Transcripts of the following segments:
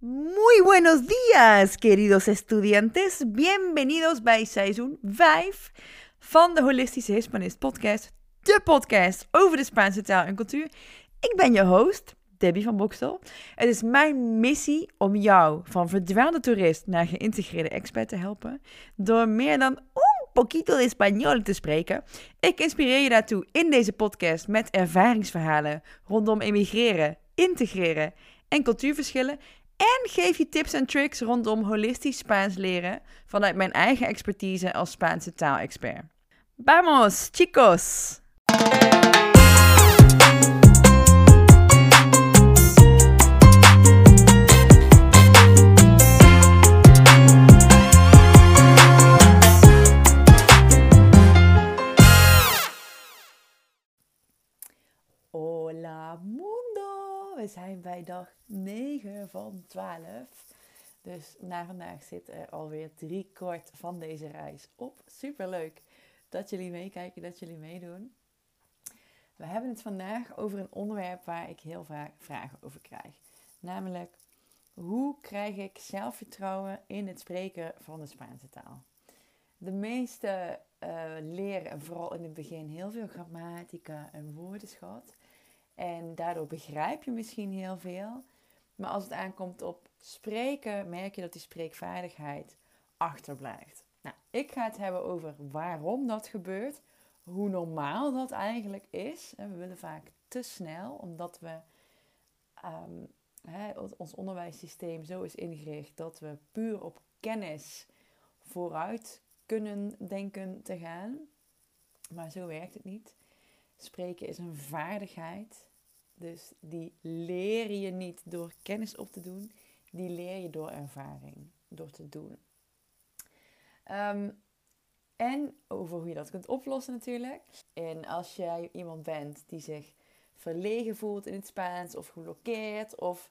Muy buenos días, queridos estudiantes. Bienvenidos bij seizoen 5 van de Holistische Hispanist podcast. De podcast over de Spaanse taal en cultuur. Ik ben je host, Debbie van Bokstel. Het is mijn missie om jou van verdwaalde toerist naar geïntegreerde expert te helpen. Door meer dan un poquito de español te spreken. Ik inspireer je daartoe in deze podcast met ervaringsverhalen rondom emigreren, integreren en cultuurverschillen. En geef je tips en tricks rondom holistisch Spaans leren vanuit mijn eigen expertise als Spaanse taalexpert. Vamos, chicos! Hola mundo! We zijn bij dag 9 van 12. Dus na vandaag zit er alweer drie kwart van deze reis op. Super leuk dat jullie meekijken, dat jullie meedoen. We hebben het vandaag over een onderwerp waar ik heel vaak vragen over krijg. Namelijk, hoe krijg ik zelfvertrouwen in het spreken van de Spaanse taal? De meeste uh, leren, vooral in het begin, heel veel grammatica en woordenschat. En daardoor begrijp je misschien heel veel. Maar als het aankomt op spreken, merk je dat die spreekvaardigheid achterblijft. Nou, ik ga het hebben over waarom dat gebeurt, hoe normaal dat eigenlijk is. We willen vaak te snel, omdat we hè, ons onderwijssysteem zo is ingericht dat we puur op kennis vooruit kunnen denken te gaan. Maar zo werkt het niet. Spreken is een vaardigheid. Dus die leer je niet door kennis op te doen, die leer je door ervaring, door te doen. Um, en over hoe je dat kunt oplossen natuurlijk. En als jij iemand bent die zich verlegen voelt in het Spaans of geblokkeerd of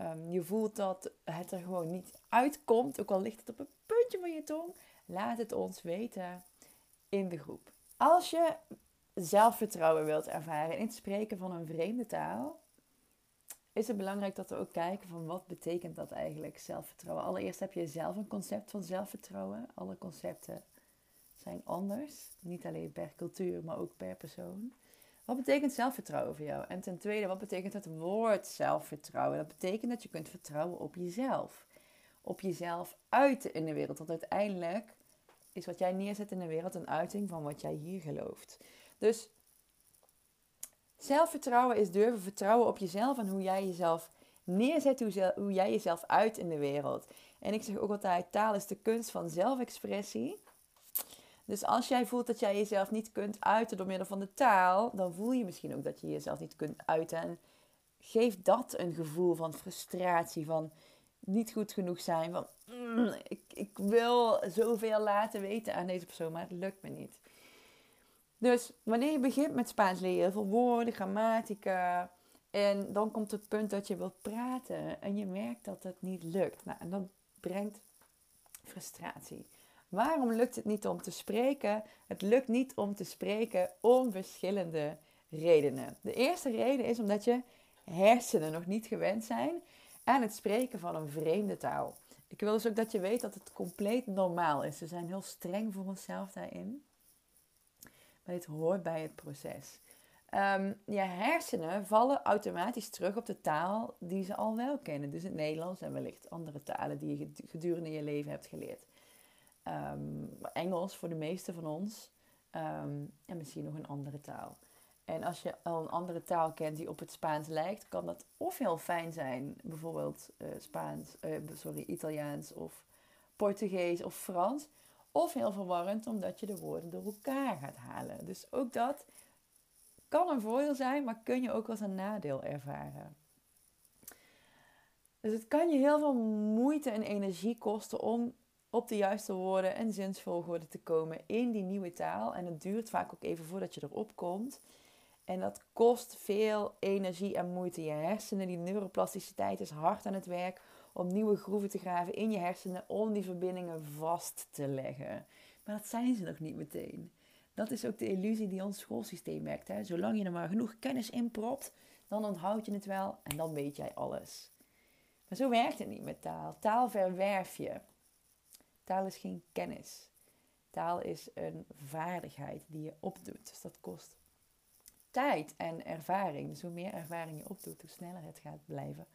um, je voelt dat het er gewoon niet uitkomt, ook al ligt het op een puntje van je tong, laat het ons weten in de groep. Als je zelfvertrouwen wilt ervaren in het spreken van een vreemde taal, is het belangrijk dat we ook kijken van wat betekent dat eigenlijk zelfvertrouwen. Allereerst heb je zelf een concept van zelfvertrouwen. Alle concepten zijn anders, niet alleen per cultuur, maar ook per persoon. Wat betekent zelfvertrouwen voor jou? En ten tweede, wat betekent het woord zelfvertrouwen? Dat betekent dat je kunt vertrouwen op jezelf. Op jezelf uiten in de wereld. Want uiteindelijk is wat jij neerzet in de wereld een uiting van wat jij hier gelooft. Dus zelfvertrouwen is durven vertrouwen op jezelf en hoe jij jezelf neerzet, hoe, jij jezelf uit in de wereld. En ik zeg ook altijd, taal is de kunst van zelfexpressie. Dus als jij voelt dat jij jezelf niet kunt uiten door middel van de taal, dan voel je misschien ook dat je jezelf niet kunt uiten. En geef dat een gevoel van frustratie, van niet goed genoeg zijn, van mm, ik, ik wil zoveel laten weten aan deze persoon, maar het lukt me niet. Dus wanneer je begint met Spaans leren, veel woorden, grammatica. En dan komt het punt dat je wilt praten en je merkt dat het niet lukt. Nou, en dat brengt frustratie. Waarom lukt het niet om te spreken? Het lukt niet om te spreken om verschillende redenen. De eerste reden is omdat je hersenen nog niet gewend zijn aan het spreken van een vreemde taal. Ik wil dus ook dat je weet dat het compleet normaal is. We zijn heel streng voor onszelf daarin. Maar dit hoort bij het proces. Um, je hersenen vallen automatisch terug op de taal die ze al wel kennen. Dus het Nederlands en wellicht andere talen die je gedurende je leven hebt geleerd. Um, Engels voor de meeste van ons. Um, en misschien nog een andere taal. En als je al een andere taal kent die op het Spaans lijkt, kan dat of heel fijn zijn, bijvoorbeeld uh, Spaans, uh, sorry, Italiaans of Portugees of Frans. Of heel verwarrend omdat je de woorden door elkaar gaat halen. Dus ook dat kan een voordeel zijn, maar kun je ook als een nadeel ervaren. Dus het kan je heel veel moeite en energie kosten om op de juiste woorden en zinsvolgorde te komen in die nieuwe taal. En het duurt vaak ook even voordat je erop komt. En dat kost veel energie en moeite. Je hersenen, die neuroplasticiteit is hard aan het werk om nieuwe groeven te graven in je hersenen om die verbindingen vast te leggen. Maar dat zijn ze nog niet meteen. Dat is ook de illusie die ons schoolsysteem werkt. Hè? Zolang je er maar genoeg kennis in propt, dan onthoud je het wel en dan weet jij alles. Maar zo werkt het niet met taal. Taal verwerf je. Taal is geen kennis. Taal is een vaardigheid die je opdoet. Dus dat kost tijd en ervaring. Dus hoe meer ervaring je opdoet, hoe sneller het gaat blijven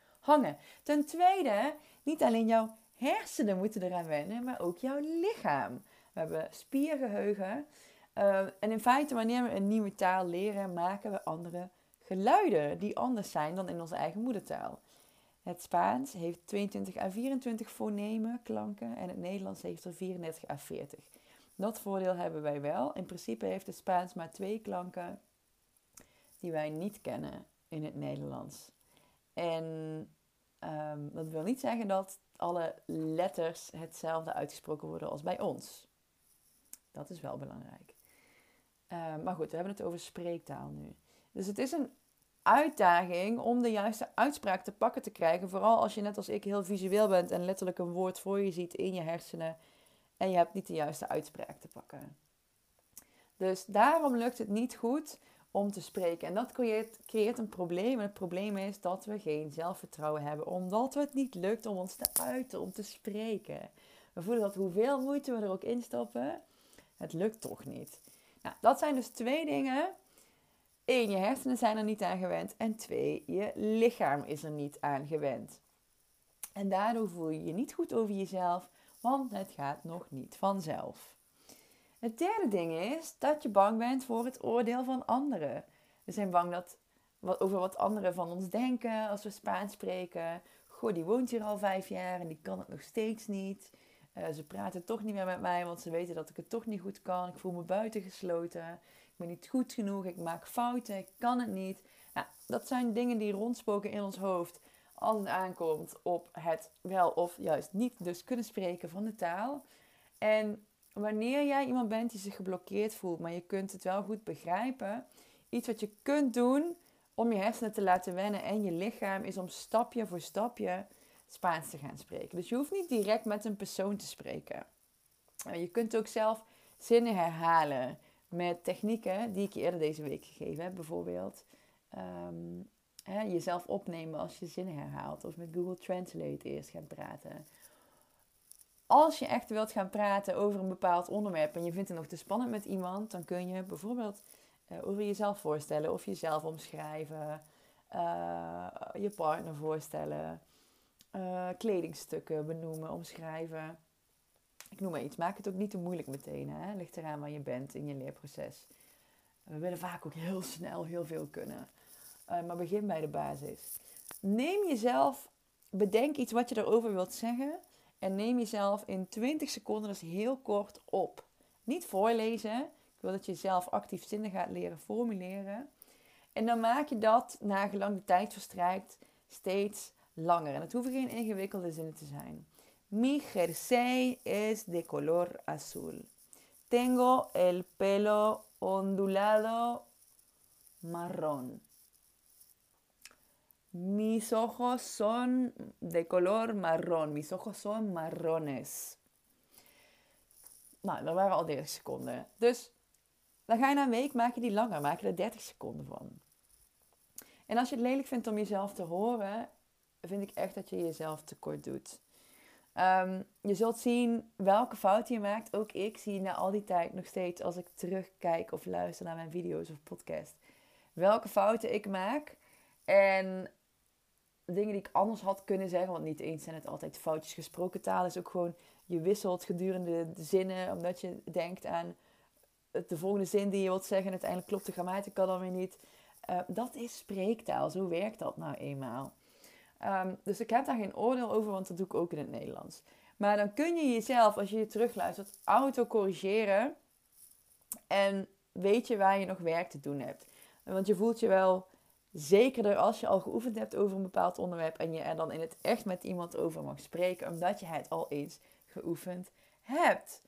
Ten tweede, niet alleen jouw hersenen moeten eraan wennen, maar ook jouw lichaam. We hebben spiergeheugen. Uh, en in feite, wanneer we een nieuwe taal leren, maken we andere geluiden die anders zijn dan in onze eigen moedertaal. Het Spaans heeft 22 à 24 fonemen, klanken, en het Nederlands heeft er 34 à 40. Dat voordeel hebben wij wel. In principe heeft het Spaans maar twee klanken die wij niet kennen in het Nederlands. En um, dat wil niet zeggen dat alle letters hetzelfde uitgesproken worden als bij ons. Dat is wel belangrijk. Uh, maar goed, we hebben het over spreektaal nu. Dus het is een uitdaging om de juiste uitspraak te pakken te krijgen. Vooral als je net als ik heel visueel bent en letterlijk een woord voor je ziet in je hersenen. En je hebt niet de juiste uitspraak te pakken. Dus daarom lukt het niet goed om te spreken. En dat creëert, creëert een probleem. Het probleem is dat we geen zelfvertrouwen hebben, omdat het niet lukt om ons te uiten, om te spreken. We voelen dat hoeveel moeite we er ook in stoppen, het lukt toch niet. Nou, dat zijn dus twee dingen. Eén, je hersenen zijn er niet aan gewend. En twee, je lichaam is er niet aan gewend. En daardoor voel je je niet goed over jezelf, want het gaat nog niet vanzelf. Het derde ding is dat je bang bent voor het oordeel van anderen. We zijn bang dat, wat, over wat anderen van ons denken als we Spaans spreken. Goh, die woont hier al vijf jaar en die kan het nog steeds niet. Uh, ze praten toch niet meer met mij, want ze weten dat ik het toch niet goed kan. Ik voel me buitengesloten. Ik ben niet goed genoeg. Ik maak fouten. Ik kan het niet. Nou, dat zijn dingen die rondspoken in ons hoofd als het aankomt op het wel of juist niet dus kunnen spreken van de taal. En wanneer jij iemand bent die zich geblokkeerd voelt, maar je kunt het wel goed begrijpen, iets wat je kunt doen om je hersenen te laten wennen en je lichaam is om stapje voor stapje Spaans te gaan spreken. Dus je hoeft niet direct met een persoon te spreken. Je kunt ook zelf zinnen herhalen met technieken die ik je eerder deze week gegeven heb. Bijvoorbeeld um, hè, jezelf opnemen als je zinnen herhaalt. Of met Google Translate eerst gaan praten als je echt wilt gaan praten over een bepaald onderwerp en je vindt het nog te spannend met iemand, dan kun je bijvoorbeeld uh, over jezelf voorstellen of jezelf omschrijven, uh, je partner voorstellen, uh, kledingstukken benoemen, omschrijven. Ik noem maar iets. Maak het ook niet te moeilijk meteen. Hè? Ligt eraan waar je bent in je leerproces. We willen vaak ook heel snel heel veel kunnen. maar begin bij de basis. Neem jezelf, bedenk iets wat je erover wilt zeggen. En neem jezelf in 20 seconden dus heel kort op. Niet voorlezen. Ik wil dat je zelf actief zinnen gaat leren formuleren. En dan maak je dat, nagelang de tijd verstrijkt, steeds langer. En het hoeven geen ingewikkelde zinnen te zijn. Mi jersey es de color azul. Tengo el pelo ondulado marrón. Mis ojos son de color marrón. Mis ojos son marrones. Nou, dat waren al 30 seconden. Dus dan ga je na een week, maak je die langer. Maak je er 30 seconden van. En als je het lelijk vindt om jezelf te horen, vind ik echt dat je jezelf tekort doet. Um, je zult zien welke fouten je maakt. Ook ik zie na al die tijd nog steeds als ik terugkijk of luister naar mijn video's of podcast. Welke fouten ik maak. En dingen die ik anders had kunnen zeggen. Want niet eens zijn het altijd foutjes gesproken taal. is ook gewoon, je wisselt gedurende de zinnen. Omdat je denkt aan de volgende zin die je wilt zeggen. En uiteindelijk klopt de grammatica dan weer niet. Uh, dat is spreektaal. Zo werkt dat nou eenmaal. Um, dus ik heb daar geen oordeel over, want dat doe ik ook in het Nederlands. Maar dan kun je jezelf, als je je terugluistert, auto-corrigeren. En weet je waar je nog werk te doen hebt. Want je voelt je wel Zekerder als je al geoefend hebt over een bepaald onderwerp en je er dan in het echt met iemand over mag spreken, omdat je het al eens geoefend hebt.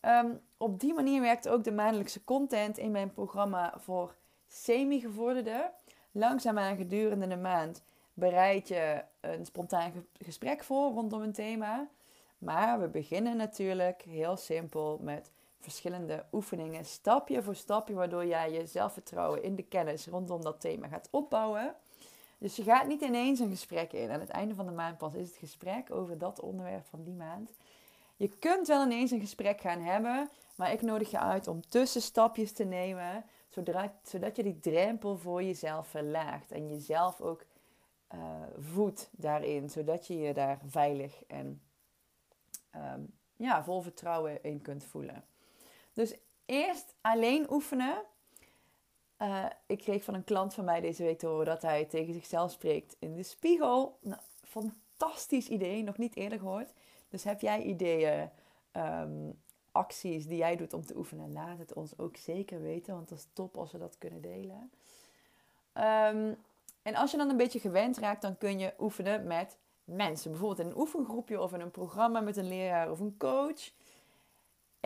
Ehm, op die manier werkt ook de maandelijkse content in mijn programma voor semi-gevorderden. Langzaamaan gedurende de maand bereid je een spontaan gesprek voor rondom een thema. Maar we beginnen natuurlijk heel simpel met verschillende oefeningen, stapje voor stapje, waardoor jij je zelfvertrouwen in de kennis rondom dat thema gaat opbouwen. Dus je gaat niet ineens een gesprek in. Aan het einde van de maand pas is het gesprek over dat onderwerp van die maand. Je kunt wel ineens een gesprek gaan hebben, maar ik nodig je uit om tussenstapjes te nemen, zodat, je die drempel voor jezelf verlaagt en jezelf ook uh, voedt daarin, zodat je je daar veilig en ehm, ja, vol vertrouwen in kunt voelen. Dus eerst alleen oefenen. Uh, ik kreeg van een klant van mij deze week te horen dat hij tegen zichzelf spreekt in de spiegel. Nou, fantastisch idee, nog niet eerder gehoord. Dus heb jij ideeën, um, acties die jij doet om te oefenen? Laat het ons ook zeker weten, want dat is top als we dat kunnen delen. Um, en als je dan een beetje gewend raakt, dan kun je oefenen met mensen. Bijvoorbeeld in een oefengroepje of in een programma met een leraar of een coach.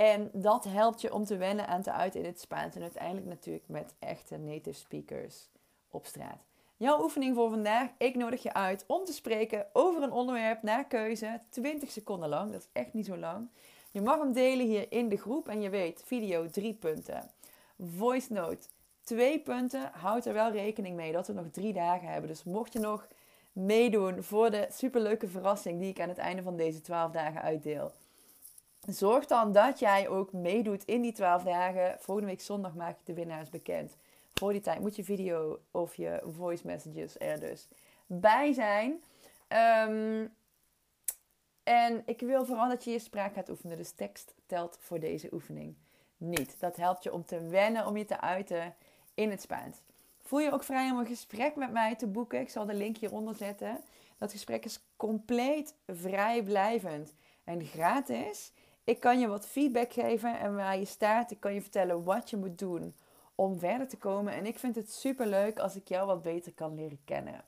En dat helpt je om te wennen aan te uiten in het Spaans. En uiteindelijk natuurlijk met echte native speakers op straat. Jouw oefening voor vandaag. Ik nodig je uit om te spreken over een onderwerp naar keuze. 20 seconden lang. Dat is echt niet zo lang. Je mag hem delen hier in de groep. En je weet, video drie punten. Voice note twee punten. Houd er wel rekening mee dat we nog drie dagen hebben. Dus mocht je nog meedoen voor de superleuke verrassing die ik aan het einde van deze 12 dagen uitdeel. Zorg dan dat jij ook meedoet in die 12 dagen. Volgende week zondag maak ik de winnaars bekend. Voor die tijd moet je video of je voice messages er dus bij zijn. Ehm, en ik wil vooral dat je je spraak gaat oefenen. Dus tekst telt voor deze oefening niet. Dat helpt je om te wennen, om je te uiten in het Spaans. Voel je ook vrij om een gesprek met mij te boeken. Ik zal de link hieronder zetten. Dat gesprek is compleet vrijblijvend en gratis. Ik kan je wat feedback geven en waar je staat. Ik kan je vertellen wat je moet doen om verder te komen. En ik vind het super leuk als ik jou wat beter kan leren kennen.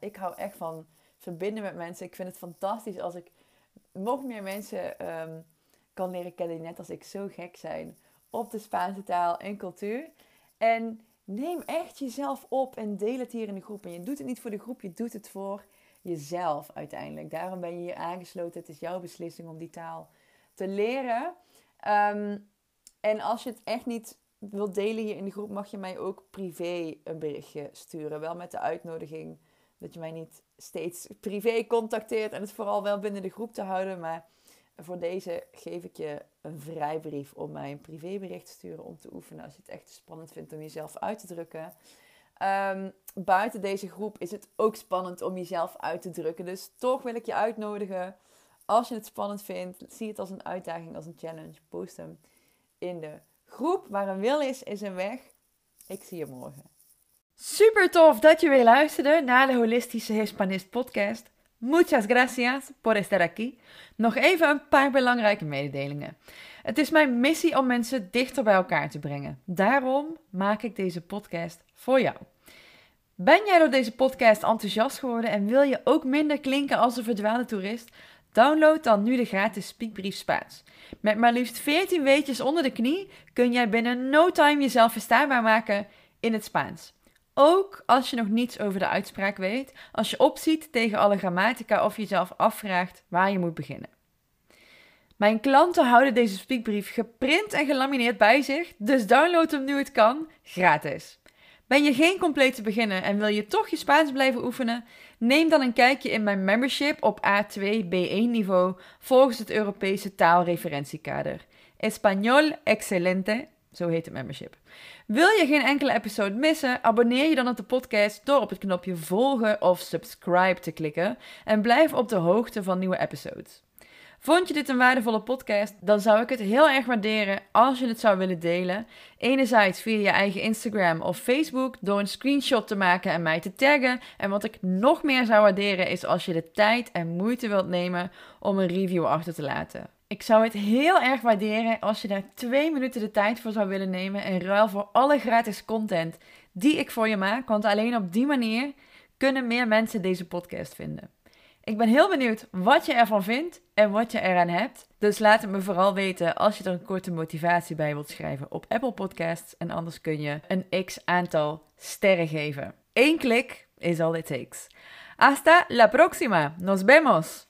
ik hou echt van verbinden met mensen. Ik vind het fantastisch als ik nog meer mensen ehm, kan leren kennen net als ik zo gek zijn op de Spaanse taal en cultuur. En neem echt jezelf op en deel het hier in de groep. En je doet het niet voor de groep, je doet het voor jezelf uiteindelijk. Daarom ben je hier aangesloten. Het is jouw beslissing om die taal te leren. Ehm, en als je het echt niet wilt delen hier in de groep, mag je mij ook privé een berichtje sturen. Wel met de uitnodiging dat je mij niet steeds privé contacteert en het vooral wel binnen de groep te houden. Maar voor deze geef ik je een vrijbrief om mij een privébericht te sturen om te oefenen als je het echt spannend vindt om jezelf uit te drukken. Um, buiten deze groep is het ook spannend om jezelf uit te drukken. Dus toch wil ik je uitnodigen. Als je het spannend vindt, zie het als een uitdaging, als een challenge. Post hem in de groep. Waar een wil is, is een weg. Ik zie je morgen. Super tof dat je weer luisterde naar de Holistische Hispanist podcast. Muchas gracias por estar aquí. Nog even een paar belangrijke mededelingen. Het is mijn missie om mensen dichter bij elkaar te brengen. Daarom maak ik deze podcast voor jou. Ben jij door deze podcast enthousiast geworden en wil je ook minder klinken als een verdwaalde toerist? Download dan nu de gratis Speakbrief Spaans. Met maar liefst 14 weetjes onder de knie kun jij binnen no time jezelf verstaanbaar maken in het Spaans. Ook als je nog niets over de uitspraak weet, als je opziet tegen alle grammatica of jezelf afvraagt waar je moet beginnen. Mijn klanten houden deze speakbrief geprint en gelamineerd bij zich, dus download hem nu het kan, gratis. Ben je geen complete beginner en wil je toch je Spaans blijven oefenen? Neem dan een kijkje in mijn membership op A2 B1 niveau volgens het Europese taalreferentiekader. Español Excelente, zo heet het membership. Wil je geen enkele episode missen? Abonneer je dan op de podcast door op het knopje volgen of subscribe te klikken en blijf op de hoogte van nieuwe episodes. Vond je dit een waardevolle podcast? Dan zou ik het heel erg waarderen als je het zou willen delen. Enerzijds via je eigen Instagram of Facebook door een screenshot te maken en mij te taggen. En wat ik nog meer zou waarderen is als je de tijd en moeite wilt nemen om een review achter te laten. Ik zou het heel erg waarderen als je daar twee minuten de tijd voor zou willen nemen in ruil voor alle gratis content die ik voor je maak. Want alleen op die manier kunnen meer mensen deze podcast vinden. Ik ben heel benieuwd wat je ervan vindt en wat je eraan hebt. Dus laat het me vooral weten als je er een korte motivatie bij wilt schrijven op Apple Podcasts. En anders kun je een x aantal sterren geven. Eén klik is all it takes. Hasta la próxima. Nos vemos.